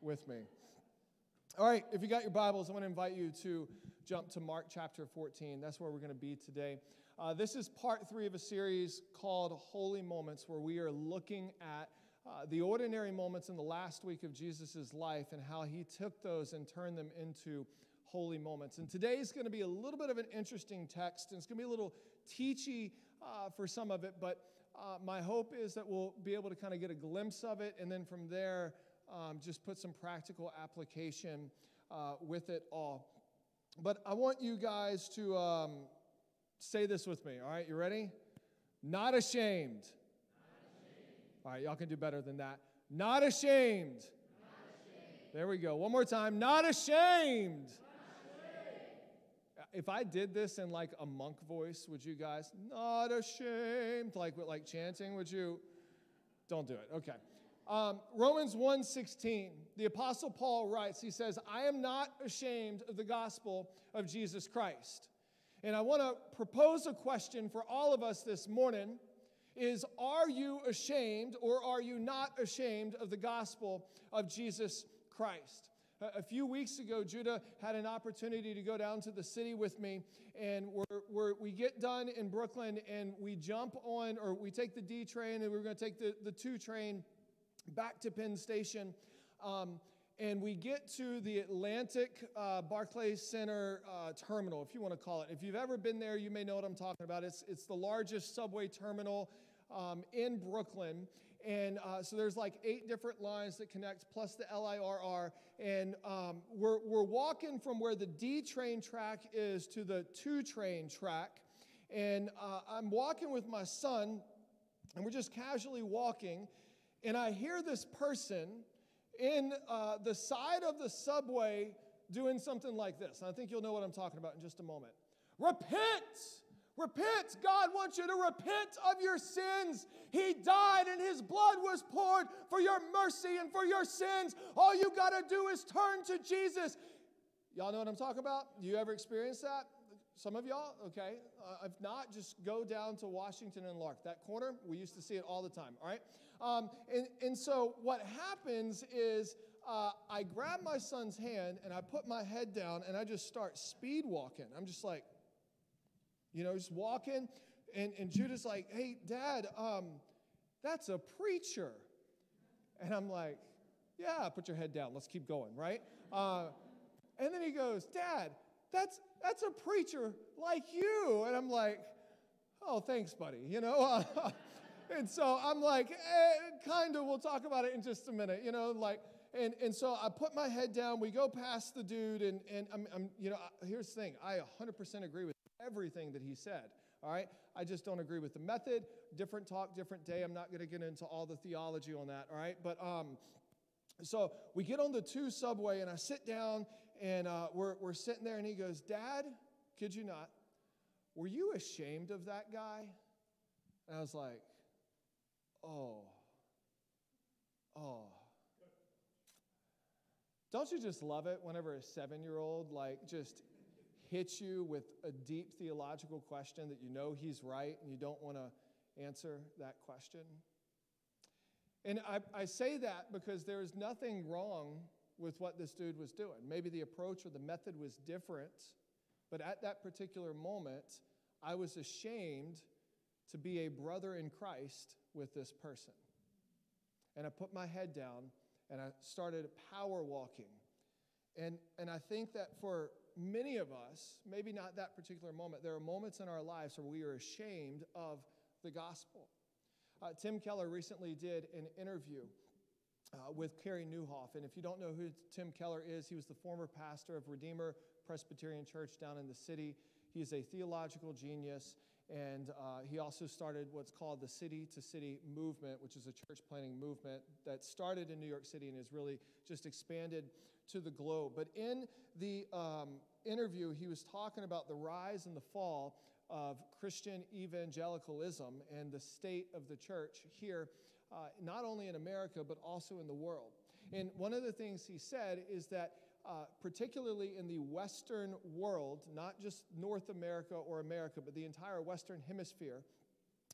with me. All right, if you got your Bibles, I want to invite you to jump to Mark chapter 14. That's where we're going to be today. Uh, this is part three of a series called Holy Moments, where we are looking at uh, the ordinary moments in the last week of Jesus' life and how he took those and turned them into holy moments. And today is going to be a little bit of an interesting text, and it's going to be a little teachy uh, for some of it, but uh, my hope is that we'll be able to kind of get a glimpse of it, and then from there, um, just put some practical application uh, with it all. But I want you guys to um, say this with me, all right? You ready? Not ashamed. Not ashamed. All right, y'all can do better than that. Not ashamed. Not ashamed. There we go. One more time. Not ashamed if I did this in like a monk voice, would you guys not ashamed like with like chanting? Would you? Don't do it. Okay. Um, Romans 1:16, the apostle Paul writes, he says, "I am not ashamed of the gospel of Jesus Christ." And I want to propose a question for all of us this morning is are you ashamed or are you not ashamed of the gospel of Jesus Christ? A few weeks ago, Judah had an opportunity to go down to the city with me, and we're, we're, we get done in Brooklyn and we jump on, or we take the D train, and we're going to take the, the 2 train back to Penn Station. Um, and we get to the Atlantic uh, Barclays Center uh, terminal, if you want to call it. If you've ever been there, you may know what I'm talking about. It's, it's the largest subway terminal um, in Brooklyn. And uh, so there's like eight different lines that connect, plus the LIRR. And um, we're, we're walking from where the D train track is to the 2 train track. And uh, I'm walking with my son, and we're just casually walking. And I hear this person in uh, the side of the subway doing something like this. And I think you'll know what I'm talking about in just a moment. Repent! Repent. God wants you to repent of your sins. He died and his blood was poured for your mercy and for your sins. All you got to do is turn to Jesus. Y'all know what I'm talking about? You ever experienced that? Some of y'all? Okay. Uh, if not, just go down to Washington and Lark. That corner, we used to see it all the time, all right? Um, and, and so what happens is uh, I grab my son's hand and I put my head down and I just start speed walking. I'm just like, you know, just walking. And, and Judah's like, hey, dad, um, that's a preacher. And I'm like, yeah, put your head down. Let's keep going, right? Uh, and then he goes, Dad, that's, that's a preacher like you. And I'm like, oh, thanks, buddy. You know? and so I'm like, eh, kind of, we'll talk about it in just a minute. You know, like, and, and so I put my head down. We go past the dude, and, and I'm, I'm, you know, here's the thing I 100% agree with everything that he said. All right? I just don't agree with the method. Different talk, different day. I'm not going to get into all the theology on that. All right? But um, so we get on the two subway, and I sit down, and uh, we're, we're sitting there, and he goes, Dad, kid you not, were you ashamed of that guy? And I was like, oh, oh. Don't you just love it whenever a seven year old, like, just hits you with a deep theological question that you know he's right and you don't want to answer that question? And I, I say that because there is nothing wrong with what this dude was doing. Maybe the approach or the method was different, but at that particular moment, I was ashamed to be a brother in Christ with this person. And I put my head down and I started power walking. And, and I think that for many of us, maybe not that particular moment, there are moments in our lives where we are ashamed of the gospel. Uh, Tim Keller recently did an interview uh, with Carey Nieuwhof. And if you don't know who Tim Keller is, he was the former pastor of Redeemer Presbyterian Church down in the city. He is a theological genius, and uh, he also started what's called the City to City Movement, which is a church planting movement that started in New York City and has really just expanded to the globe. But in the um, interview, he was talking about the rise and the fall of Christian evangelicalism and the state of the church here, uh, not only in America, but also in the world. And one of the things he said is that uh, particularly in the Western world, not just North America or America, but the entire Western hemisphere,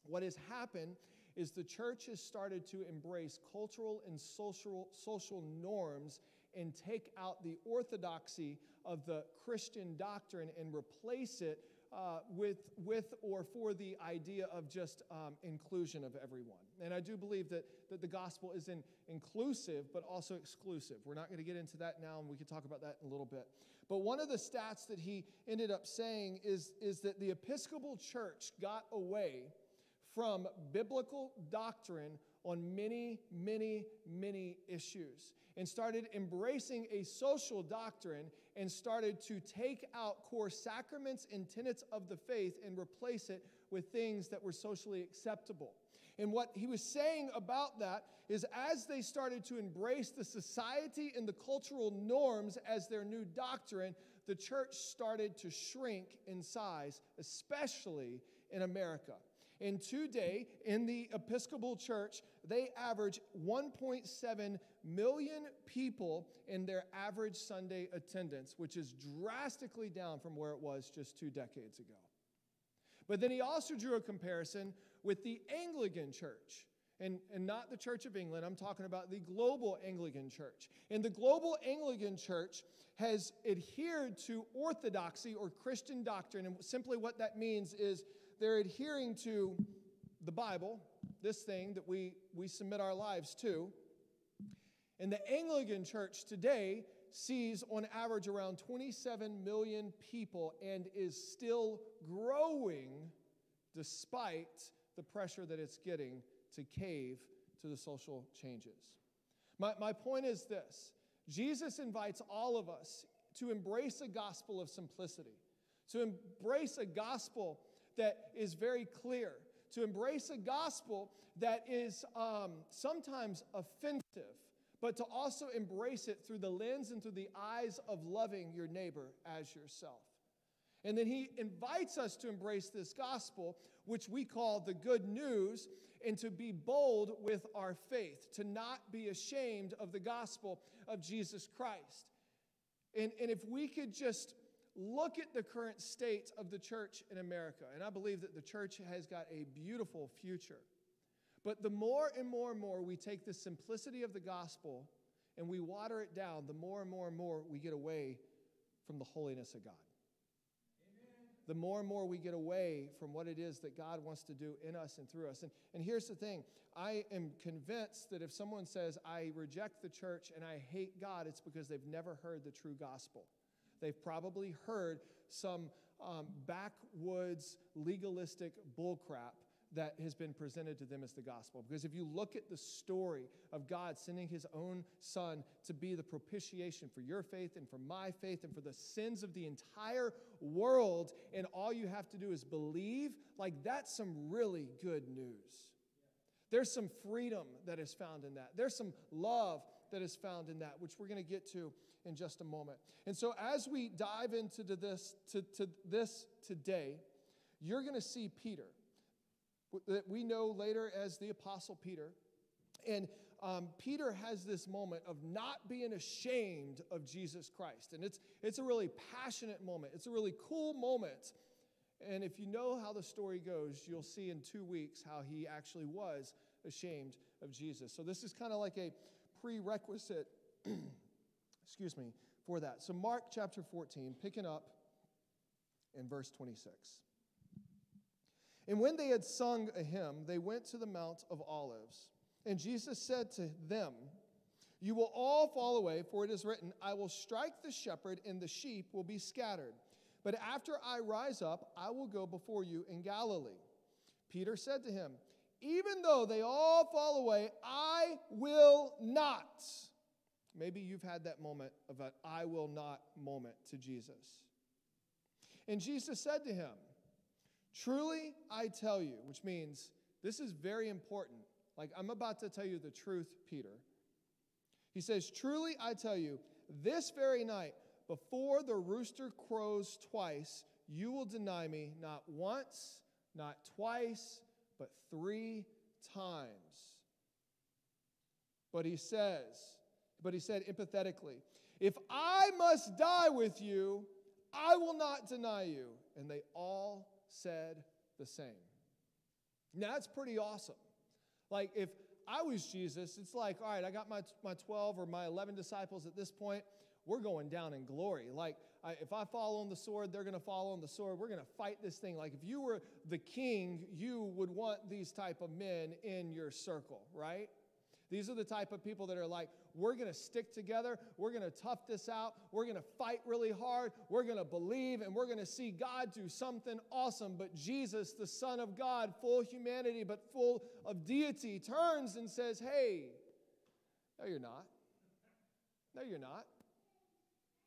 what has happened is the church has started to embrace cultural and social, social norms and take out the orthodoxy of the Christian doctrine and replace it uh, with, with or for the idea of just um, inclusion of everyone. And I do believe that, that the gospel is in, inclusive but also exclusive. We're not going to get into that now, and we can talk about that in a little bit. But one of the stats that he ended up saying is, is that the Episcopal Church got away from biblical doctrine on many, many, many issues and started embracing a social doctrine and started to take out core sacraments and tenets of the faith and replace it with things that were socially acceptable. And what he was saying about that is as they started to embrace the society and the cultural norms as their new doctrine, the church started to shrink in size, especially in America. And today, in the Episcopal Church, they average 1.7 million people in their average Sunday attendance, which is drastically down from where it was just two decades ago. But then he also drew a comparison with the Anglican Church. And, and not the Church of England, I'm talking about the global Anglican Church. And the global Anglican Church has adhered to orthodoxy or Christian doctrine. And simply what that means is they're adhering to the Bible, this thing that we, we submit our lives to. And the Anglican Church today sees on average around 27 million people and is still growing despite the pressure that it's getting to cave to the social changes. My, my point is this Jesus invites all of us to embrace a gospel of simplicity, to embrace a gospel that is very clear, to embrace a gospel that is um, sometimes offensive, but to also embrace it through the lens and through the eyes of loving your neighbor as yourself. And then he invites us to embrace this gospel, which we call the good news, and to be bold with our faith, to not be ashamed of the gospel of Jesus Christ. And, and if we could just look at the current state of the church in America, and I believe that the church has got a beautiful future. But the more and more and more we take the simplicity of the gospel and we water it down, the more and more and more we get away from the holiness of God the more and more we get away from what it is that God wants to do in us and through us. And, and here's the thing I am convinced that if someone says, I reject the church and I hate God, it's because they've never heard the true gospel. They've probably heard some um, backwoods legalistic bullcrap that has been presented to them as the gospel. Because if you look at the story of God sending his own son to be the propitiation for your faith and for my faith and for the sins of the entire world, and all you have to do is believe, like that's some really good news. There's some freedom that is found in that. There's some love that is found in that, which we're going to get to in just a moment. And so, as we dive into this, to, to this today, you're going to see Peter that we know later as the Apostle Peter. And um, Peter has this moment of not being ashamed of Jesus Christ. And it's, it's a really passionate moment, it's a really cool moment. And if you know how the story goes, you'll see in two weeks how he actually was ashamed of Jesus. So this is kind of like a prerequisite, excuse me, for that. So Mark chapter 14, picking up in verse 26. And when they had sung a hymn, they went to the Mount of Olives. And Jesus said to them, You will all fall away, for it is written, I will strike the shepherd, and the sheep will be scattered. But after I rise up, I will go before you in Galilee. Peter said to him, Even though they all fall away, I will not. Maybe you've had that moment of an I will not moment to Jesus. And Jesus said to him, Truly, I tell you, which means this is very important. Like, I'm about to tell you the truth, Peter. He says, Truly, I tell you, this very night, before the rooster crows twice, you will deny me not once, not twice, but three times. But he says, but he said empathetically, If I must die with you, I will not deny you. And they all said the same. Now, that's pretty awesome. Like if I was Jesus, it's like, all right, I got my, my 12 or my 11 disciples at this point. We're going down in glory. Like, I, if I fall on the sword, they're going to fall on the sword. We're going to fight this thing. Like, if you were the king, you would want these type of men in your circle, right? These are the type of people that are like, we're going to stick together. We're going to tough this out. We're going to fight really hard. We're going to believe and we're going to see God do something awesome. But Jesus, the Son of God, full humanity but full of deity, turns and says, Hey, no, you're not. No, you're not.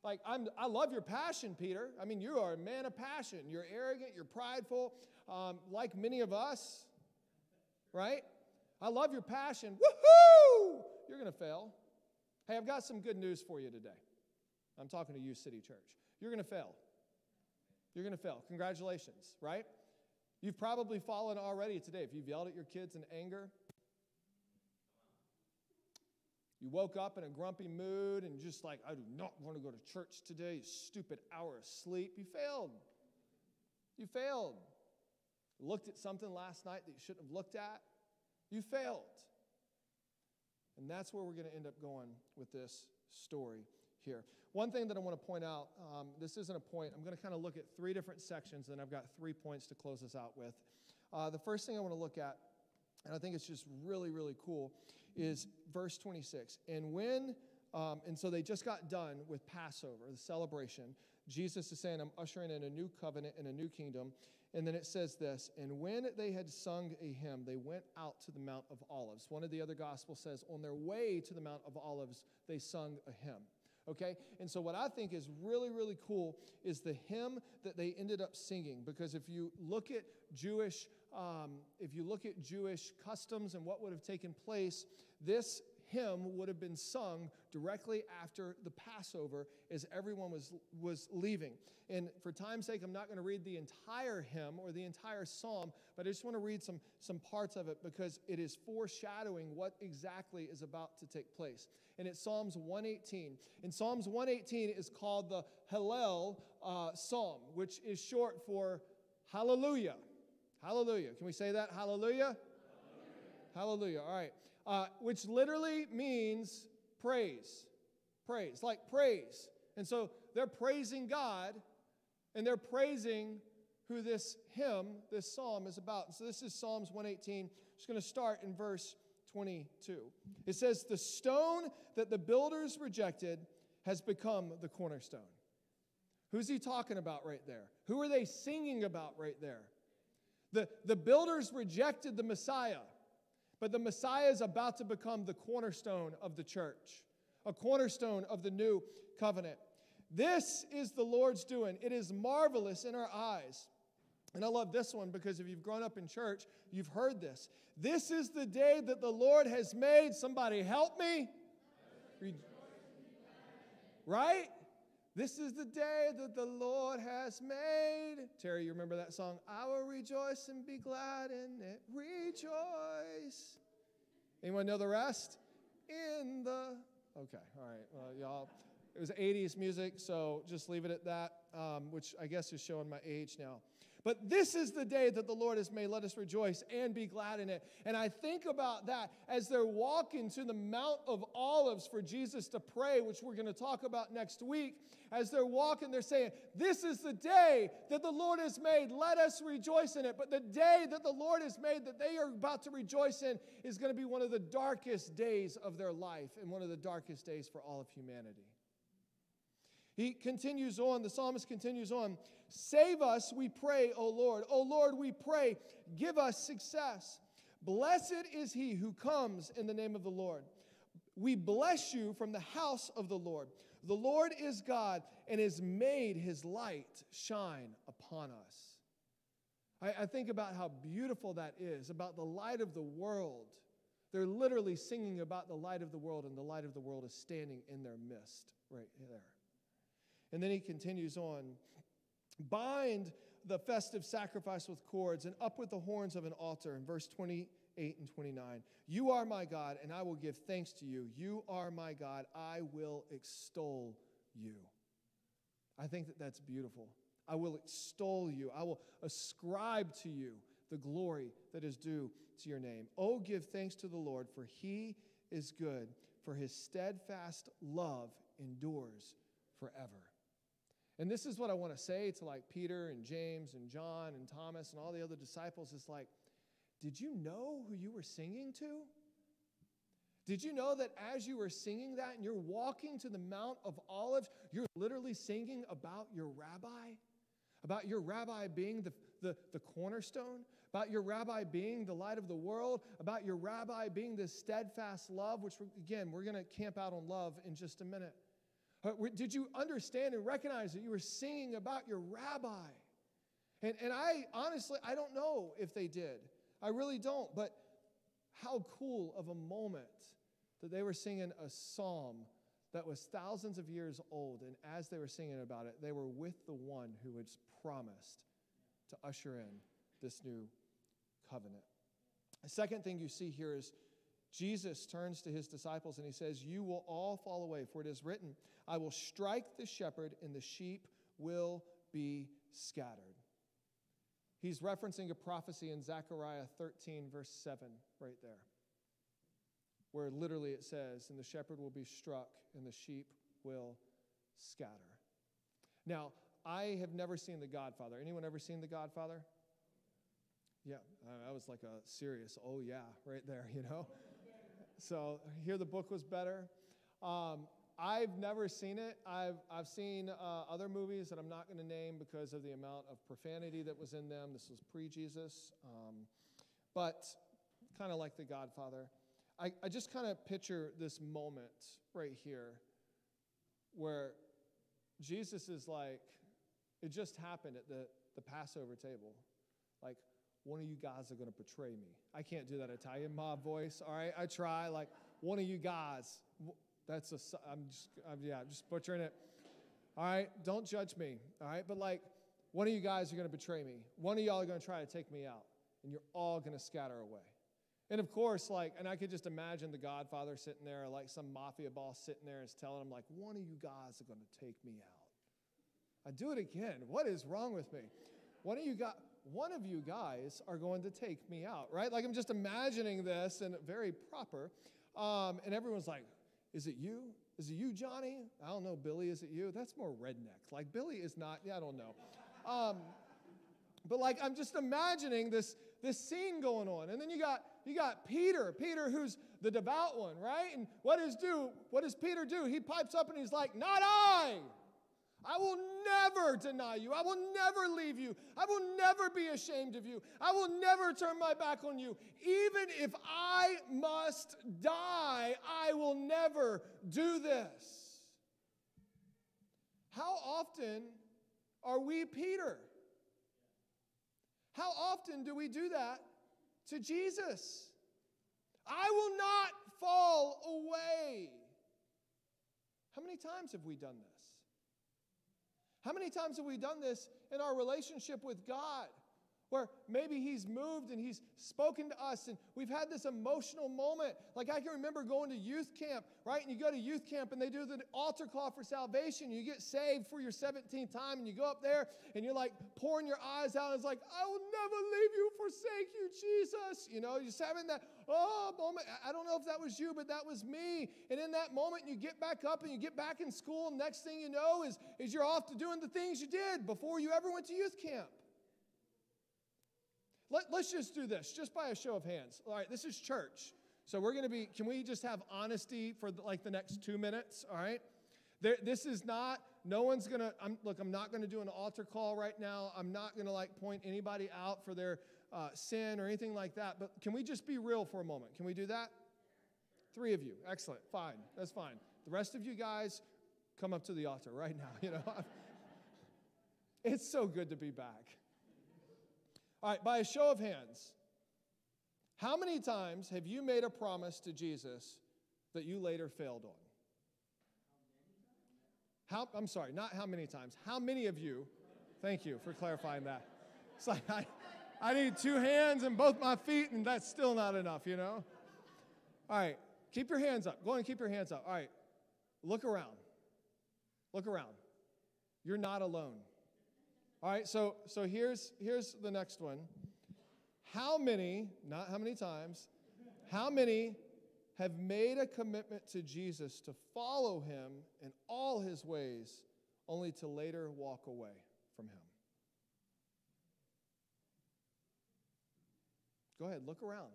Like, I'm, I love your passion, Peter. I mean, you are a man of passion. You're arrogant, you're prideful, um, like many of us, right? I love your passion. Woohoo! You're going to fail. Hey, I've got some good news for you today. I'm talking to you, City Church. You're going to fail. You're going to fail. Congratulations, right? You've probably fallen already today. If you've yelled at your kids in anger, you woke up in a grumpy mood and just like, I do not want to go to church today, you stupid hour of sleep. You failed. You failed. looked at something last night that you shouldn't have looked at. You failed. And that's where we're going to end up going with this story here. One thing that I want to point out um, this isn't a point, I'm going to kind of look at three different sections, and I've got three points to close this out with. Uh, the first thing I want to look at, and I think it's just really, really cool, is verse 26. And when, um, and so they just got done with Passover, the celebration. Jesus is saying, I'm ushering in a new covenant and a new kingdom. And then it says this And when they had sung a hymn, they went out to the Mount of Olives. One of the other gospels says, On their way to the Mount of Olives, they sung a hymn. Okay? And so, what I think is really, really cool is the hymn that they ended up singing. Because if you look at Jewish, um, if you look at Jewish customs and what would have taken place, this hymn would have been sung directly after the Passover as everyone was, was leaving. And for time's sake, I'm not going to read the entire hymn or the entire psalm, but I just want to read some, some parts of it because it is foreshadowing what exactly is about to take place. And it's Psalms 118. And Psalms 118 is called the Hallel uh, Psalm, which is short for Hallelujah. Hallelujah. Can we say that? Hallelujah? Hallelujah. All right uh, which literally means praise. Praise, like praise. And so they're praising God and they're praising who this hymn, this psalm is about. And so this is Psalms 118. I'm just going to start in verse 22. It says, The stone that the builders rejected has become the cornerstone. Who's he talking about right there? Who are they singing about right there? The, the builders rejected the Messiah. But the Messiah is about to become the cornerstone of the church, a cornerstone of the new covenant. This is the Lord's doing. It is marvelous in our eyes. And I love this one because if you've grown up in church, you've heard this. This is the day that the Lord has made. Somebody help me. Right? This is the day that the Lord has made. Terry, you remember that song? I will rejoice and be glad in it. Rejoice. Anyone know the rest? In the. Okay, all right. Well, y'all, it was 80s music, so just leave it at that, um, which I guess is showing my age now. But this is the day that the Lord has made. Let us rejoice and be glad in it. And I think about that as they're walking to the Mount of Olives for Jesus to pray, which we're going to talk about next week. As they're walking, they're saying, This is the day that the Lord has made. Let us rejoice in it. But the day that the Lord has made, that they are about to rejoice in, is going to be one of the darkest days of their life and one of the darkest days for all of humanity. He continues on, the psalmist continues on Save us, we pray, O Lord. O Lord, we pray, give us success. Blessed is he who comes in the name of the Lord. We bless you from the house of the Lord. The Lord is God and has made his light shine upon us. I, I, think about how beautiful that is, about the light of the world. They're literally singing about the light of the world, and the light of the world is standing in their midst right there. And then he continues on bind the festive sacrifice with cords and up with the horns of an altar in verse 28 and 29. You are my God, and I will give thanks to you. You are my God, I will extol you. I think that that's beautiful. I will extol you. I will ascribe to you the glory that is due to your name. Oh, give thanks to the Lord, for he is good, for his steadfast love endures forever. And this is what I want to say to like Peter and James and John and Thomas and all the other disciples is like, did you know who you were singing to? Did you know that as you were singing that and you're walking to the Mount of Olives, you're literally singing about your rabbi? About your rabbi being the, the, the cornerstone? About your rabbi being the light of the world? About your rabbi being this steadfast love, which, again, we're going to camp out on love in just a minute. Did you understand and recognize that you were singing about your rabbi? And, and I honestly, I don't know if they did. I really don't. But how cool of a moment that they were singing a psalm that was thousands of years old. And as they were singing about it, they were with the one who had promised to usher in this new covenant. The second thing you see here is Jesus turns to his disciples and he says, You will all fall away, for it is written, I will strike the shepherd, and the sheep will be scattered. He's referencing a prophecy in Zechariah 13, verse 7, right there where literally it says, and the shepherd will be struck and the sheep will scatter. Now, I have never seen The Godfather. Anyone ever seen The Godfather? Yeah, that was like a serious, oh yeah, right there, you know? So here the book was better. Um, I've never seen it. I've, I've seen uh, other movies that I'm not going to name because of the amount of profanity that was in them. This was pre Jesus. Um, but kind of like The Godfather. I, I just kind of picture this moment right here where Jesus is like, it just happened at the, the Passover table. One of you guys are going to betray me. I can't do that Italian mob voice. All right, I try. Like, one of you guys. That's a. I'm just. I'm, yeah, I'm just butchering it. All right, don't judge me. All right, but like, one of you guys are going to betray me. One of y'all are going to try to take me out, and you're all going to scatter away. And of course, like, and I could just imagine the Godfather sitting there, like some mafia boss sitting there and telling him, like, one of you guys are going to take me out. I do it again. What is wrong with me? One of you got one of you guys are going to take me out, right? Like I'm just imagining this and very proper. Um, and everyone's like, is it you? Is it you, Johnny? I don't know, Billy, is it you? That's more redneck. Like Billy is not, yeah, I don't know. Um, but like I'm just imagining this this scene going on. And then you got you got Peter, Peter who's the devout one, right? And what does do? What does Peter do? He pipes up and he's like, "Not I. I will never deny you. I will never leave you. I will never be ashamed of you. I will never turn my back on you. Even if I must die, I will never do this." How often are we Peter? How often do we do that to Jesus? I will not fall away. How many times have we done this? How many times have we done this in our relationship with God? where maybe he's moved and he's spoken to us and we've had this emotional moment. Like I can remember going to youth camp, right? And you go to youth camp and they do the altar call for salvation. You get saved for your 17th time and you go up there and you're like pouring your eyes out. And it's like, I will never leave you, forsake you, Jesus. You know, you're just having that, oh, moment. I don't know if that was you, but that was me. And in that moment, you get back up and you get back in school. And next thing you know is, is you're off to doing the things you did before you ever went to youth camp. Let, us just do this, just by a show of hands. All right, this is church. So we're going to be, can we just have honesty for like the next two minutes? All right? There, this is not, no one's going to, look, I'm not going to do an altar call right now. I'm not going to like point anybody out for their uh, sin or anything like that. But can we just be real for a moment? Can we do that? Three of you. Excellent. Fine. That's fine. The rest of you guys, come up to the altar right now. You know, it's so good to be back. All right, by a show of hands, how many times have you made a promise to Jesus that you later failed on? How, I'm sorry, not how many times. How many of you, thank you for clarifying that. It's like I, I need two hands and both my feet, and that's still not enough, you know? All right, keep your hands up. Go and keep your hands up. All right, look around. Look around. You're not alone. All right, so, so here's, here's the next one. How many, not how many times, how many have made a commitment to Jesus to follow him in all his ways, only to later walk away from him? Go ahead, look around.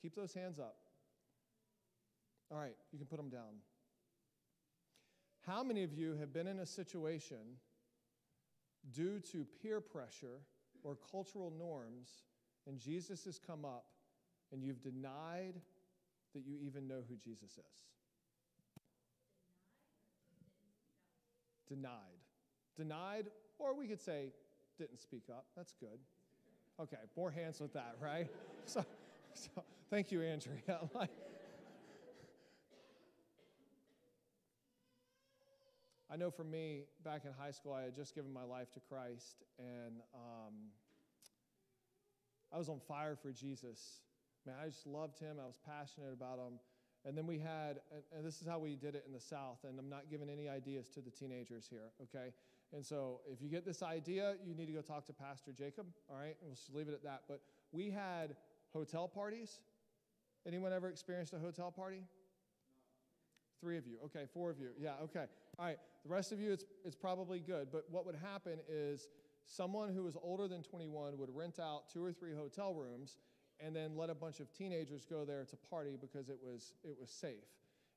Keep those hands up. All right, you can put them down. How many of you have been in a situation due to peer pressure or cultural norms, and Jesus has come up and you've denied that you even know who Jesus is? Denied. Denied, or we could say, didn't speak up. That's good. Okay, more hands with that, right? So, so thank you, Andrea. I know for me, back in high school, I had just given my life to Christ, and um, I was on fire for Jesus. Man, I just loved him. I was passionate about him. And then we had, and this is how we did it in the South, and I'm not giving any ideas to the teenagers here, okay? And so if you get this idea, you need to go talk to Pastor Jacob, all right? And we'll just leave it at that. But we had hotel parties. Anyone ever experienced a hotel party? Three of you. Okay, four of you. Yeah, okay. All right. The rest of you, it's, it's probably good. But what would happen is someone who was older than 21 would rent out two or three hotel rooms and then let a bunch of teenagers go there to party because it was, it was safe.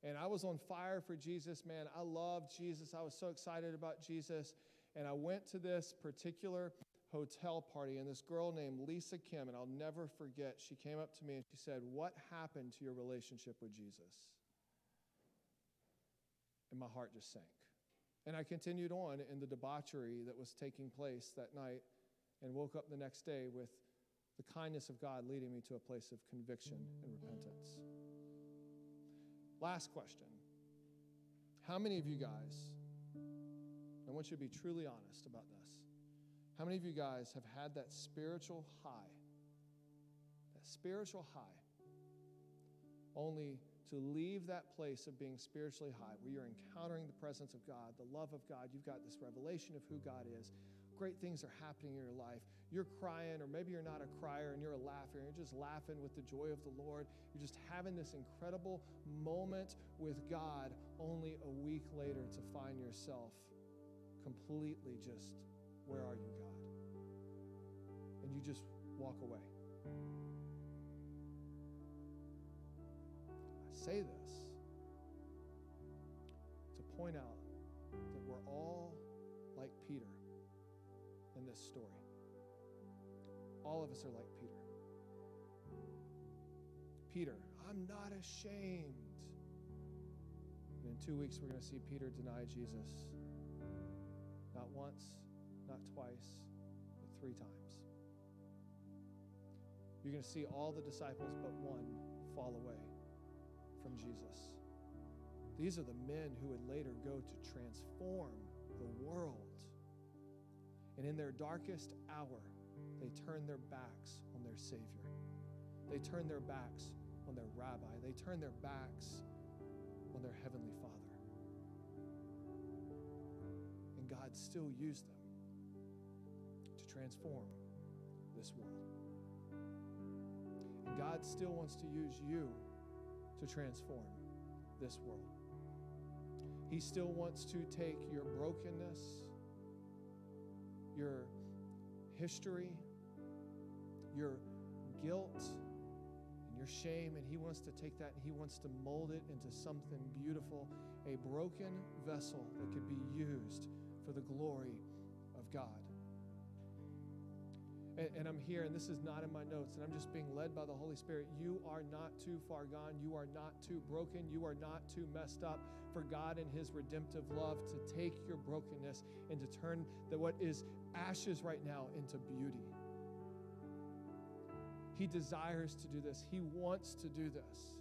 And I was on fire for Jesus, man. I loved Jesus. I was so excited about Jesus. And I went to this particular hotel party, and this girl named Lisa Kim, and I'll never forget, she came up to me and she said, What happened to your relationship with Jesus? And my heart just sank. And I continued on in the debauchery that was taking place that night and woke up the next day with the kindness of God leading me to a place of conviction and repentance. Last question. How many of you guys, I want you to be truly honest about this, how many of you guys have had that spiritual high, that spiritual high, only to leave that place of being spiritually high, where you're encountering the presence of God, the love of God, you've got this revelation of who God is, great things are happening in your life. You're crying, or maybe you're not a crier and you're a laugher, you're just laughing with the joy of the Lord. You're just having this incredible moment with God, only a week later to find yourself completely just, where are you, God? And you just walk away. I say this to point out that we're all this story. All of us are like Peter. Peter, I'm not ashamed. And in two weeks, we're going to see Peter deny Jesus. Not once, not twice, but three times. You're going to see all the disciples but one fall away from Jesus. These are the men who would later go to transform the world. And in their darkest hour, they turn their backs on their Savior. They turn their backs on their rabbi. They turn their backs on their heavenly Father. And God still used them to transform this world. And God still wants to use you to transform this world. He still wants to take your brokenness, your history, your guilt, and your shame, and He wants to take that and He wants to mold it into something beautiful, a broken vessel that could be used for the glory of God. And, and, I'm here, and this is not in my notes, and I'm just being led by the Holy Spirit. You are not too far gone. You are not too broken. You are not too messed up for God and His redemptive love to take your brokenness and to turn the, what is ashes right now into beauty. He desires to do this, He wants to do this.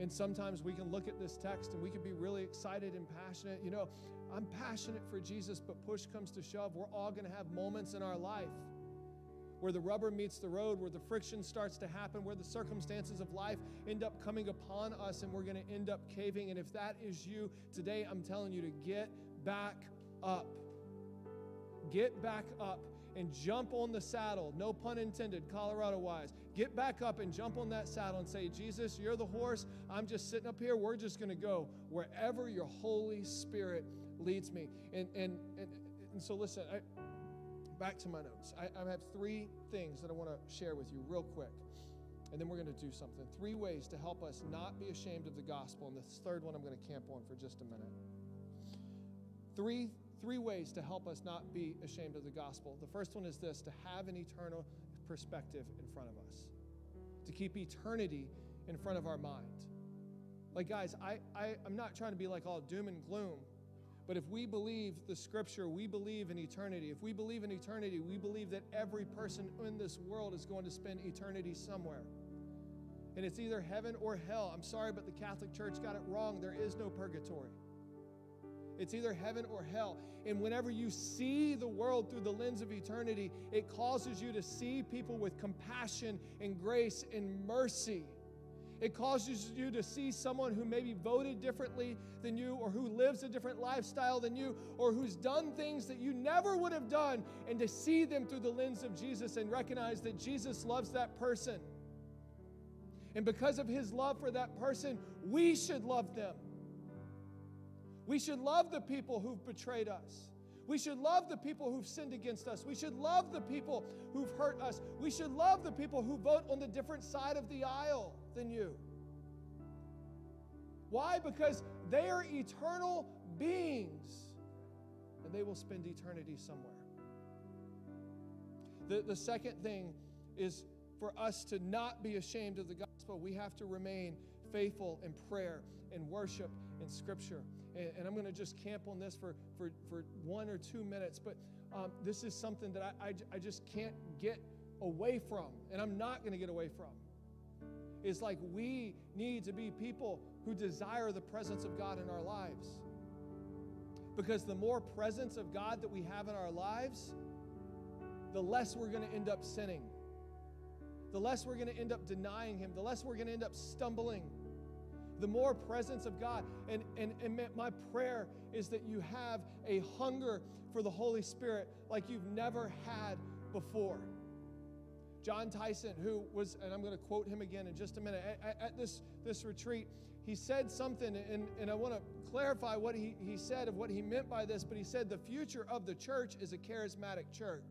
And sometimes we can look at this text and we can be really excited and passionate. You know, I'm passionate for Jesus, but push comes to shove. We're all going to have moments in our life where the rubber meets the road, where the friction starts to happen, where the circumstances of life end up coming upon us and we're going to end up caving. And if that is you, today I'm telling you to get back up. Get back up and jump on the saddle, no pun intended, Colorado wise. Get back up and jump on that saddle and say, Jesus, you're the horse. I'm just sitting up here. We're just going to go wherever your Holy Spirit leads me. And, and, and, and so, listen, I, back to my notes. I, I have three things that I want to share with you real quick. And then we're going to do something. Three ways to help us not be ashamed of the gospel. And the third one I'm going to camp on for just a minute. Three three ways to help us not be ashamed of the gospel. The first one is this to have an eternal perspective in front of us, to keep eternity in front of our mind. Like, guys, I, I, I'm not trying to be like all doom and gloom, but if we believe the scripture, we believe in eternity. If we believe in eternity, we believe that every person in this world is going to spend eternity somewhere. And it's either heaven or hell. I'm sorry, but the Catholic Church got it wrong. There is no purgatory. It's either heaven or hell. And whenever you see the world through the lens of eternity, it causes you to see people with compassion and grace and mercy. It causes you to see someone who maybe voted differently than you, or who lives a different lifestyle than you, or who's done things that you never would have done, and to see them through the lens of Jesus and recognize that Jesus loves that person. And because of his love for that person, we should love them. We should love the people who've betrayed us. We should love the people who've sinned against us. We should love the people who've hurt us. We should love the people who vote on the different side of the aisle than you. Why? Because they are eternal beings and they will spend eternity somewhere. The, the second thing is for us to not be ashamed of the gospel, we have to remain faithful in prayer and worship and scripture and, and I'm going to just camp on this for, for, for one or two minutes, but um, this is something that I, I, I just can't get away from, and I'm not going to get away from. It's like we need to be people who desire the presence of God in our lives. Because the more presence of God that we have in our lives, the less we're going to end up sinning. The less we're going to end up denying Him. The less we're going to end up stumbling the more presence of God. And, and, and my prayer is that you have a hunger for the Holy Spirit like you've never had before. Jon Tyson, who was, and I'm going to quote him again in just a minute, at, at this, this retreat, he said something, and, and I want to clarify what he, he said of what he meant by this, but he said the future of the church is a charismatic church.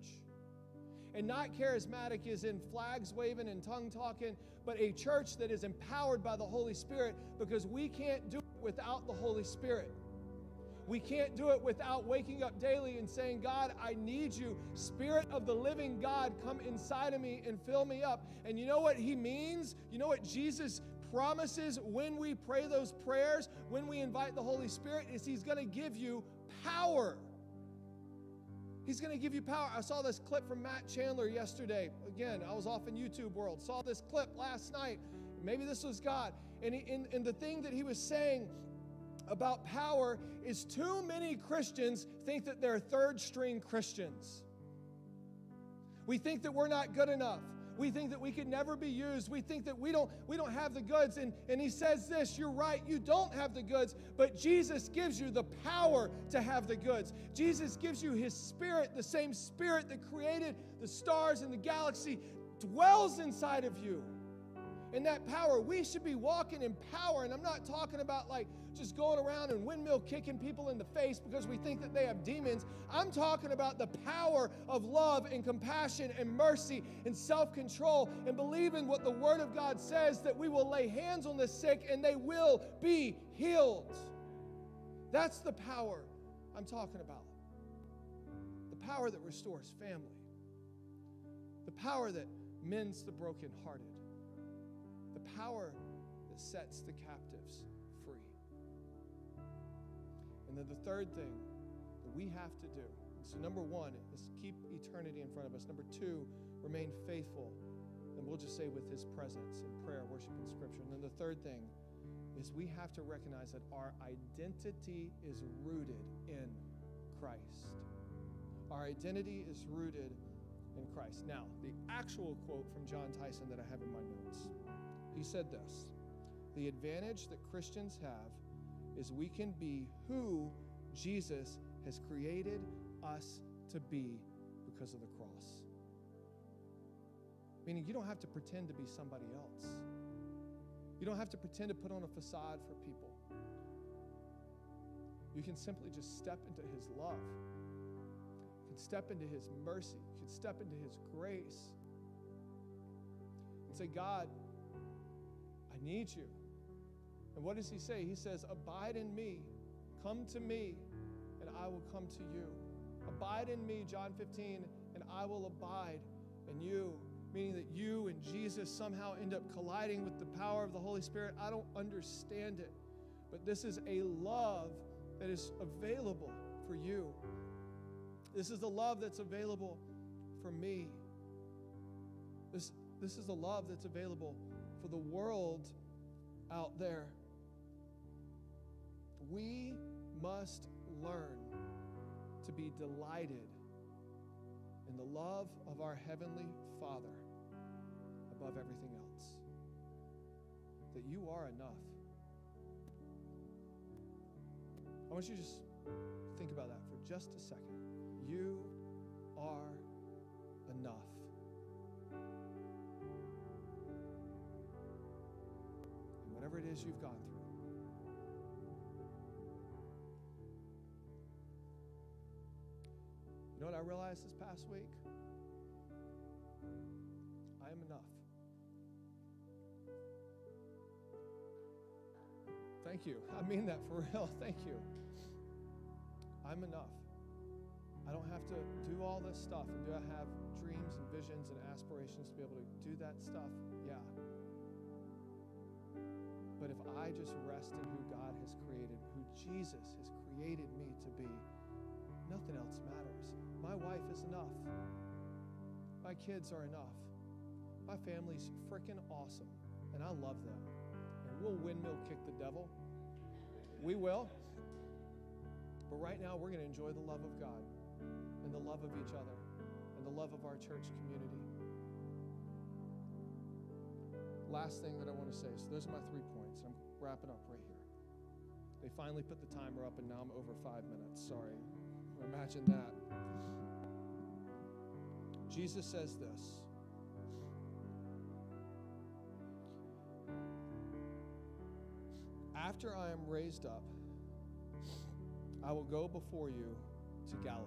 And not charismatic is in flags waving and tongue talking, but a church that is empowered by the Holy Spirit because we can't do it without the Holy Spirit. We can't do it without waking up daily and saying, God, I need you. Spirit of the living God, come inside of me and fill me up. And you know what He means? You know what Jesus promises when we pray those prayers, when we invite the Holy Spirit, is He's going to give you power. He's going to give you power. I saw this clip from Matt Chandler yesterday. Again, I was off in YouTube world. Saw this clip last night. Maybe this was God. And, he, and, and the thing that he was saying about power is too many Christians think that they're third string Christians. We think that we're not good enough. We think that we could never be used. We think that we don't, we don't have the goods. And, and he says this you're right, you don't have the goods, but Jesus gives you the power to have the goods. Jesus gives you his spirit, the same spirit that created the stars and the galaxy dwells inside of you. And that power, we should be walking in power. And I'm not talking about like just going around and windmill kicking people in the face because we think that they have demons. I'm talking about the power of love and compassion and mercy and self control and believing what the Word of God says that we will lay hands on the sick and they will be healed. That's the power I'm talking about. The power that restores family, the power that mends the brokenhearted, power that sets the captives free. and then the third thing that we have to do so, number one is keep eternity in front of us. Number two, remain faithful. And we'll just say with his presence in prayer, worship, and scripture. And then the third thing is we have to recognize that our identity is rooted in Christ. Our identity is rooted in Christ. Now, the actual quote from Jon Tyson that I have in my notes he said this The advantage that Christians have is we can be who Jesus has created us to be because of the cross. Meaning, you don't have to pretend to be somebody else. You don't have to pretend to put on a facade for people. You can simply just step into His love. You can step into His mercy. You can step into His grace. And say, God, I need you. And what does He say? He says, Abide in me, come to me, and I will come to you. Abide in me, John 15, and I will abide in you. Meaning that you and Jesus somehow end up colliding with the power of the Holy Spirit. I don't understand it. But this is a love that is available for you. This is the love that's available for me. This, this is the love that's available for the world out there. We must learn to be delighted in the love of our Heavenly Father above everything else. That you are enough. I want you to just think about that for just a second. You are you've gone through, You know what I realized this past week? I am enough. Thank you. I mean that for real. Thank you. I'm enough. I don't have to do all this stuff. Do I have dreams and visions and aspirations to be able to do that stuff? Yeah. But if I just rest in who God has created, who Jesus has created me to be, nothing else matters. My wife is enough. My kids are enough. My family's freaking awesome, and I love them. And we'll windmill kick the devil. We will. But right now, we're going to enjoy the love of God and the love of each other and the love of our church community. Last thing that I want to say so, those are my three points. I'm wrapping up right here. They finally put the timer up, and now I'm over five minutes. Sorry. Imagine that. Jesus says this. After I am raised up, I will go before you to Galilee.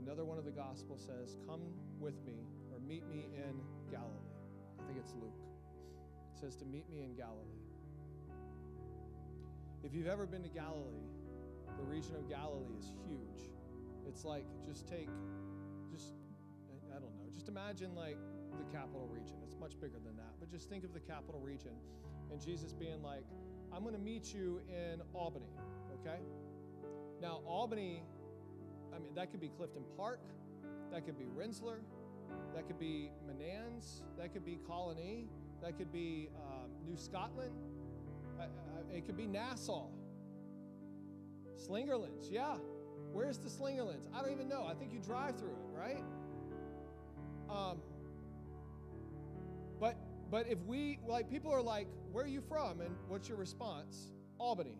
Another one of the Gospels says, Come with me or meet me in Galilee. I think it's Luke. It says to meet me in Galilee. If you've ever been to Galilee, the region of Galilee is huge. It's like just take, just, I don't know, just imagine like the capital region. It's much bigger than that, but just think of the capital region and Jesus being like, I'm going to meet you in Albany, okay? Now, Albany, I mean, that could be Clifton Park, that could be Rensselaer, that could be Menands, that could be Colonie, that could be um, New Scotland, it could be Nassau. Slingerlands, yeah. Where's the Slingerlands? I don't even know. I think you drive through it, right? Um, but but if we like people are like, where are you from? And what's your response? Albany.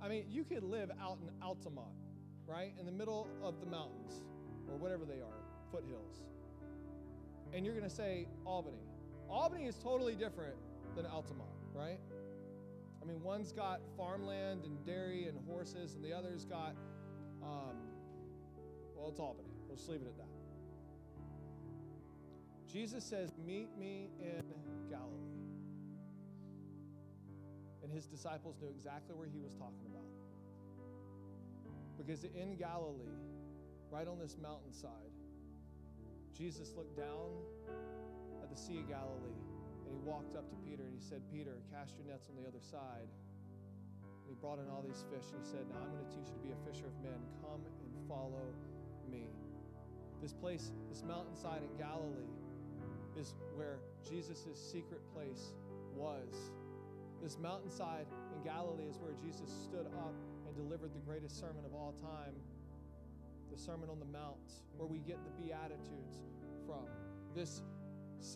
I mean, you could live out in Altamont, right? In the middle of the mountains, or whatever they are, foothills. And you're gonna say Albany. Albany is totally different than Altamont, right? I mean, one's got farmland and dairy and horses, and the other's got, um, well, it's Albany. We'll just leave it at that. Jesus says, Meet me in Galilee. And his disciples knew exactly where he was talking about. Because in Galilee, right on this mountainside, Jesus looked down at the Sea of Galilee and he walked up to Peter and he said, Peter, cast your nets on the other side. And he brought in all these fish and he said, Now I'm going to teach you to be a fisher of men. Come and follow me. This place, this mountainside in Galilee, is where Jesus' secret place was. This mountainside in Galilee is where Jesus stood up and delivered the greatest sermon of all time, the Sermon on the Mount, where we get the Beatitudes from. This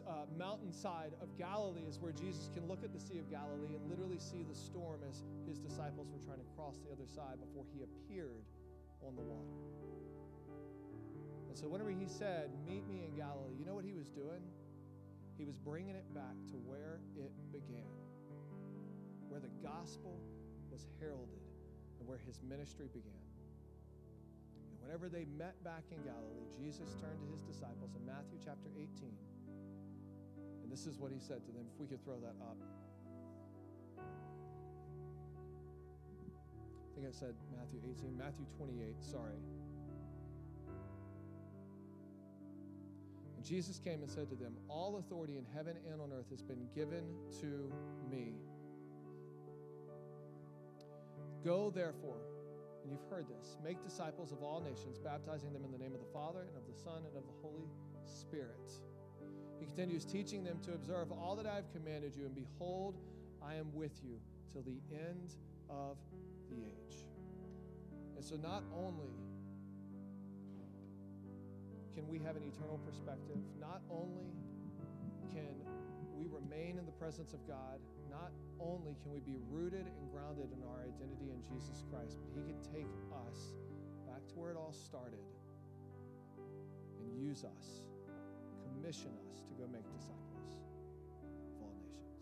uh, mountainside of Galilee is where Jesus can look at the Sea of Galilee and literally see the storm as his disciples were trying to cross the other side before he appeared on the water. And so, whenever he said, Meet me in Galilee, you know what he was doing? He was bringing it back to where it began, where the gospel was heralded, and where his ministry began. Whenever they met back in Galilee, Jesus turned to his disciples in Matthew chapter 18. And this is what he said to them. If we could throw that up. I think I said Matthew 18, Matthew 28, sorry. And Jesus came and said to them, All authority in heaven and on earth has been given to me. Go, therefore, and you've heard this, make disciples of all nations, baptizing them in the name of the Father, and of the Son, and of the Holy Spirit. He continues, teaching them to observe all that I have commanded you, and behold, I am with you till the end of the age. And so, not only can we have an eternal perspective? Not only can we remain in the presence of God, not only can we be rooted and grounded in our identity in Jesus Christ, but He can take us back to where it all started and use us, commission us to go make disciples of all nations.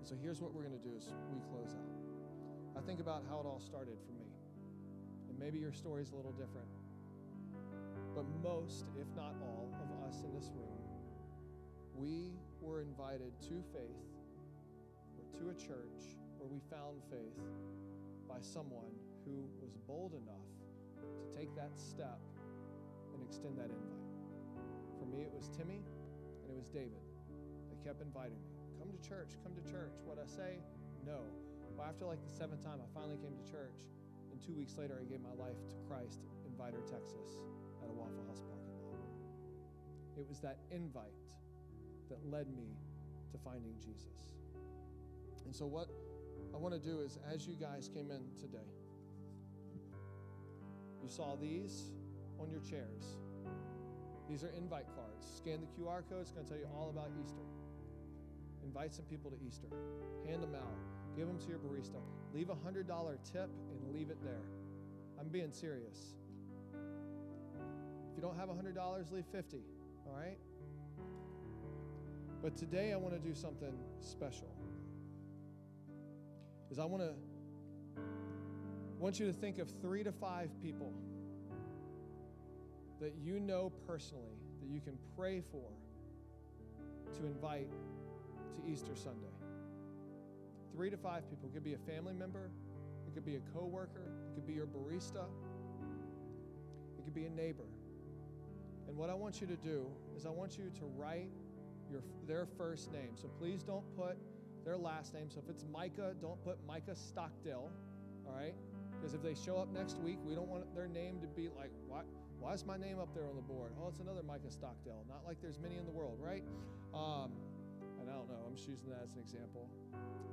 And so here's what we're going to do as we close out. I think about how it all started for me. And maybe your story is a little different. But most, if not all, of us in this room, we were invited to faith to a church where we found faith by someone who was bold enough to take that step and extend that invite. For me, it was Timmy and it was David. They kept inviting me. Come to church, come to church. What I say? No. Well, after like the seventh time, I finally came to church. And two weeks later, I gave my life to Christ in Vidor, Texas at a Waffle House parking lot. It was that invite that led me to finding Jesus. And so, what I want to do is, as you guys came in today, you saw these on your chairs. These are invite cards. Scan the QR code, it's going to tell you all about Easter. Invite some people to Easter. Hand them out. Give them to your barista. Leave a $100 tip and leave it there. I'm being serious. If you don't have $100, leave 50, all right? But today I want to do something special. Is I want to want you to think of 3 to 5 people that you know personally that you can pray for to invite to Easter Sunday. 3 to 5 people. It could be a family member, it could be a coworker, it could be your barista, it could be a neighbor. And what I want you to do is I want you to write your, their first name. So please don't put their last name. So if it's Micah, don't put Micah Stockdale, all right? Because if they show up next week, we don't want their name to be like, why, why is my name up there on the board? Oh, it's another Micah Stockdale. Not like there's many in the world, right? Um, and I don't know, I'm just using that as an example.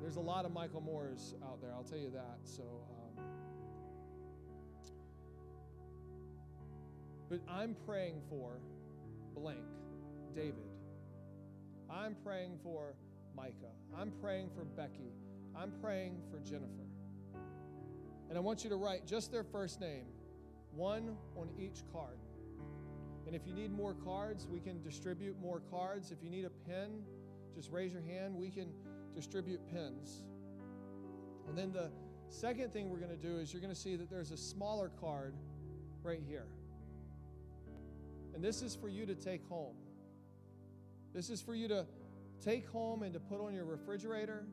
There's a lot of Michael Moores out there, I'll tell you that. So, um, but I'm praying for blank, David. I'm praying for Micah. I'm praying for Becky. I'm praying for Jennifer. And I want you to write just their first name, one on each card. And if you need more cards, we can distribute more cards. If you need a pen, just raise your hand. We can distribute pens. And then the second thing we're going to do is you're going to see that there's a smaller card right here. And this is for you to take home. This is for you to take home and to put on your refrigerator,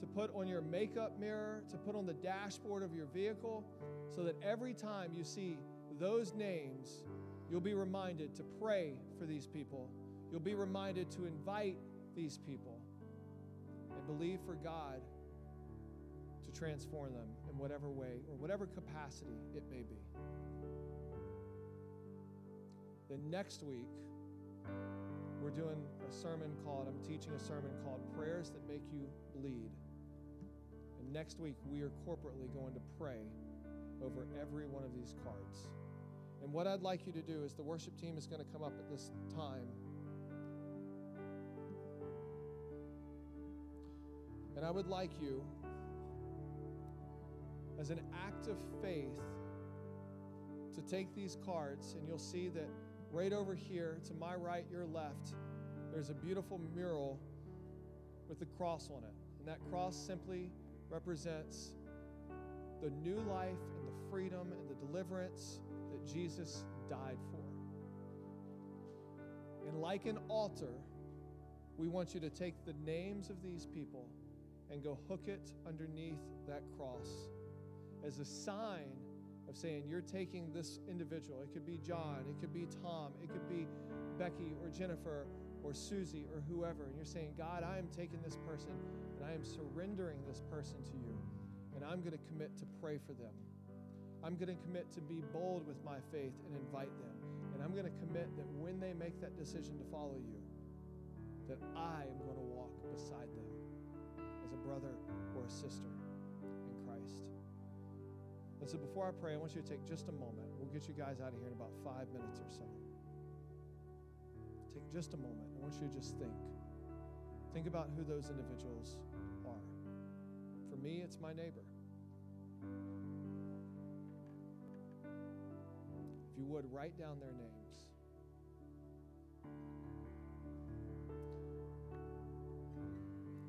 to put on your makeup mirror, to put on the dashboard of your vehicle, so that every time you see those names, you'll be reminded to pray for these people. You'll be reminded to invite these people and believe for God to transform them in whatever way or whatever capacity it may be. Then next week, we're doing a sermon called, I'm teaching a sermon called Prayers That Make You Bleed. And next week, we are corporately going to pray over every one of these cards. And what I'd like you to do is the worship team is going to come up at this time. And I would like you, as an act of faith, to take these cards, and you'll see that right over here, to my right, your left, there's a beautiful mural with the cross on it. And that cross simply represents the new life and the freedom and the deliverance that Jesus died for. And like an altar, we want you to take the names of these people and go hook it underneath that cross as a sign of saying you're taking this individual. It could be John, it could be Tom, it could be Becky or Jennifer or Susie or whoever. And you're saying, God, I am taking this person and I am surrendering this person to you. And I'm going to commit to pray for them. I'm going to commit to be bold with my faith and invite them. And I'm going to commit that when they make that decision to follow you, that I am going to walk beside them as a brother or a sister in Christ. And so before I pray, I want you to take just a moment. We'll get you guys out of here in about five minutes or so. Take just a moment. I want you to just think. Think about who those individuals are. For me, it's my neighbor. If you would, write down their names.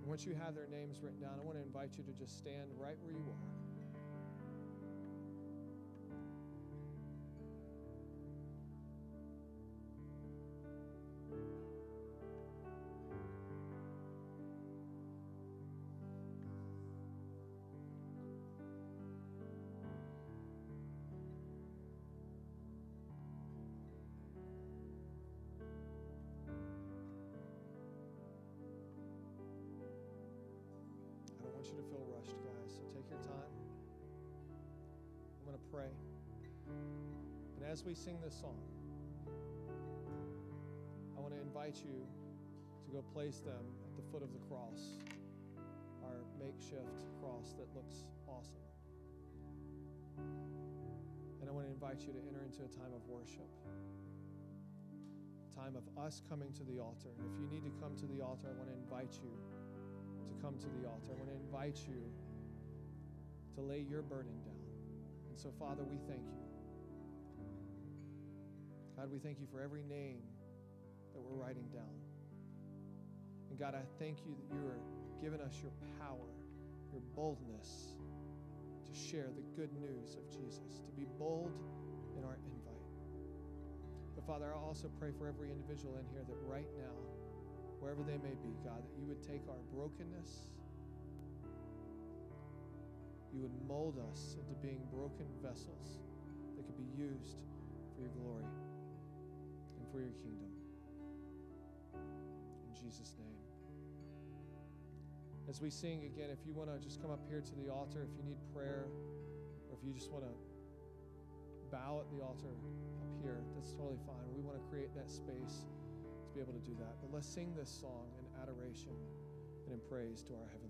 Once you have their names written down, I want to invite you to just stand right where you are. You to feel rushed, guys. So take your time. I'm going to pray. And as we sing this song, I want to invite you to go place them at the foot of the cross, our makeshift cross that looks awesome. And I want to invite you to enter into a time of worship, time of us coming to the altar. And if you need to come to the altar, I want to invite you to come to the altar. I want to invite you to lay your burden down. And so, Father, we thank you. God, we thank you for every name that we're writing down. And God, I thank you that you are giving us your power, your boldness to share the good news of Jesus, to be bold in our invite. But Father, I also pray for every individual in here that right now, wherever they may be, God, that you would take our brokenness, you would mold us into being broken vessels that could be used for your glory and for your kingdom. In Jesus' name. As we sing again, if you want to just come up here to the altar, if you need prayer, or if you just want to bow at the altar up here, that's totally fine. We want to create that space be able to do that. But let's sing this song in adoration and in praise to our Heavenly.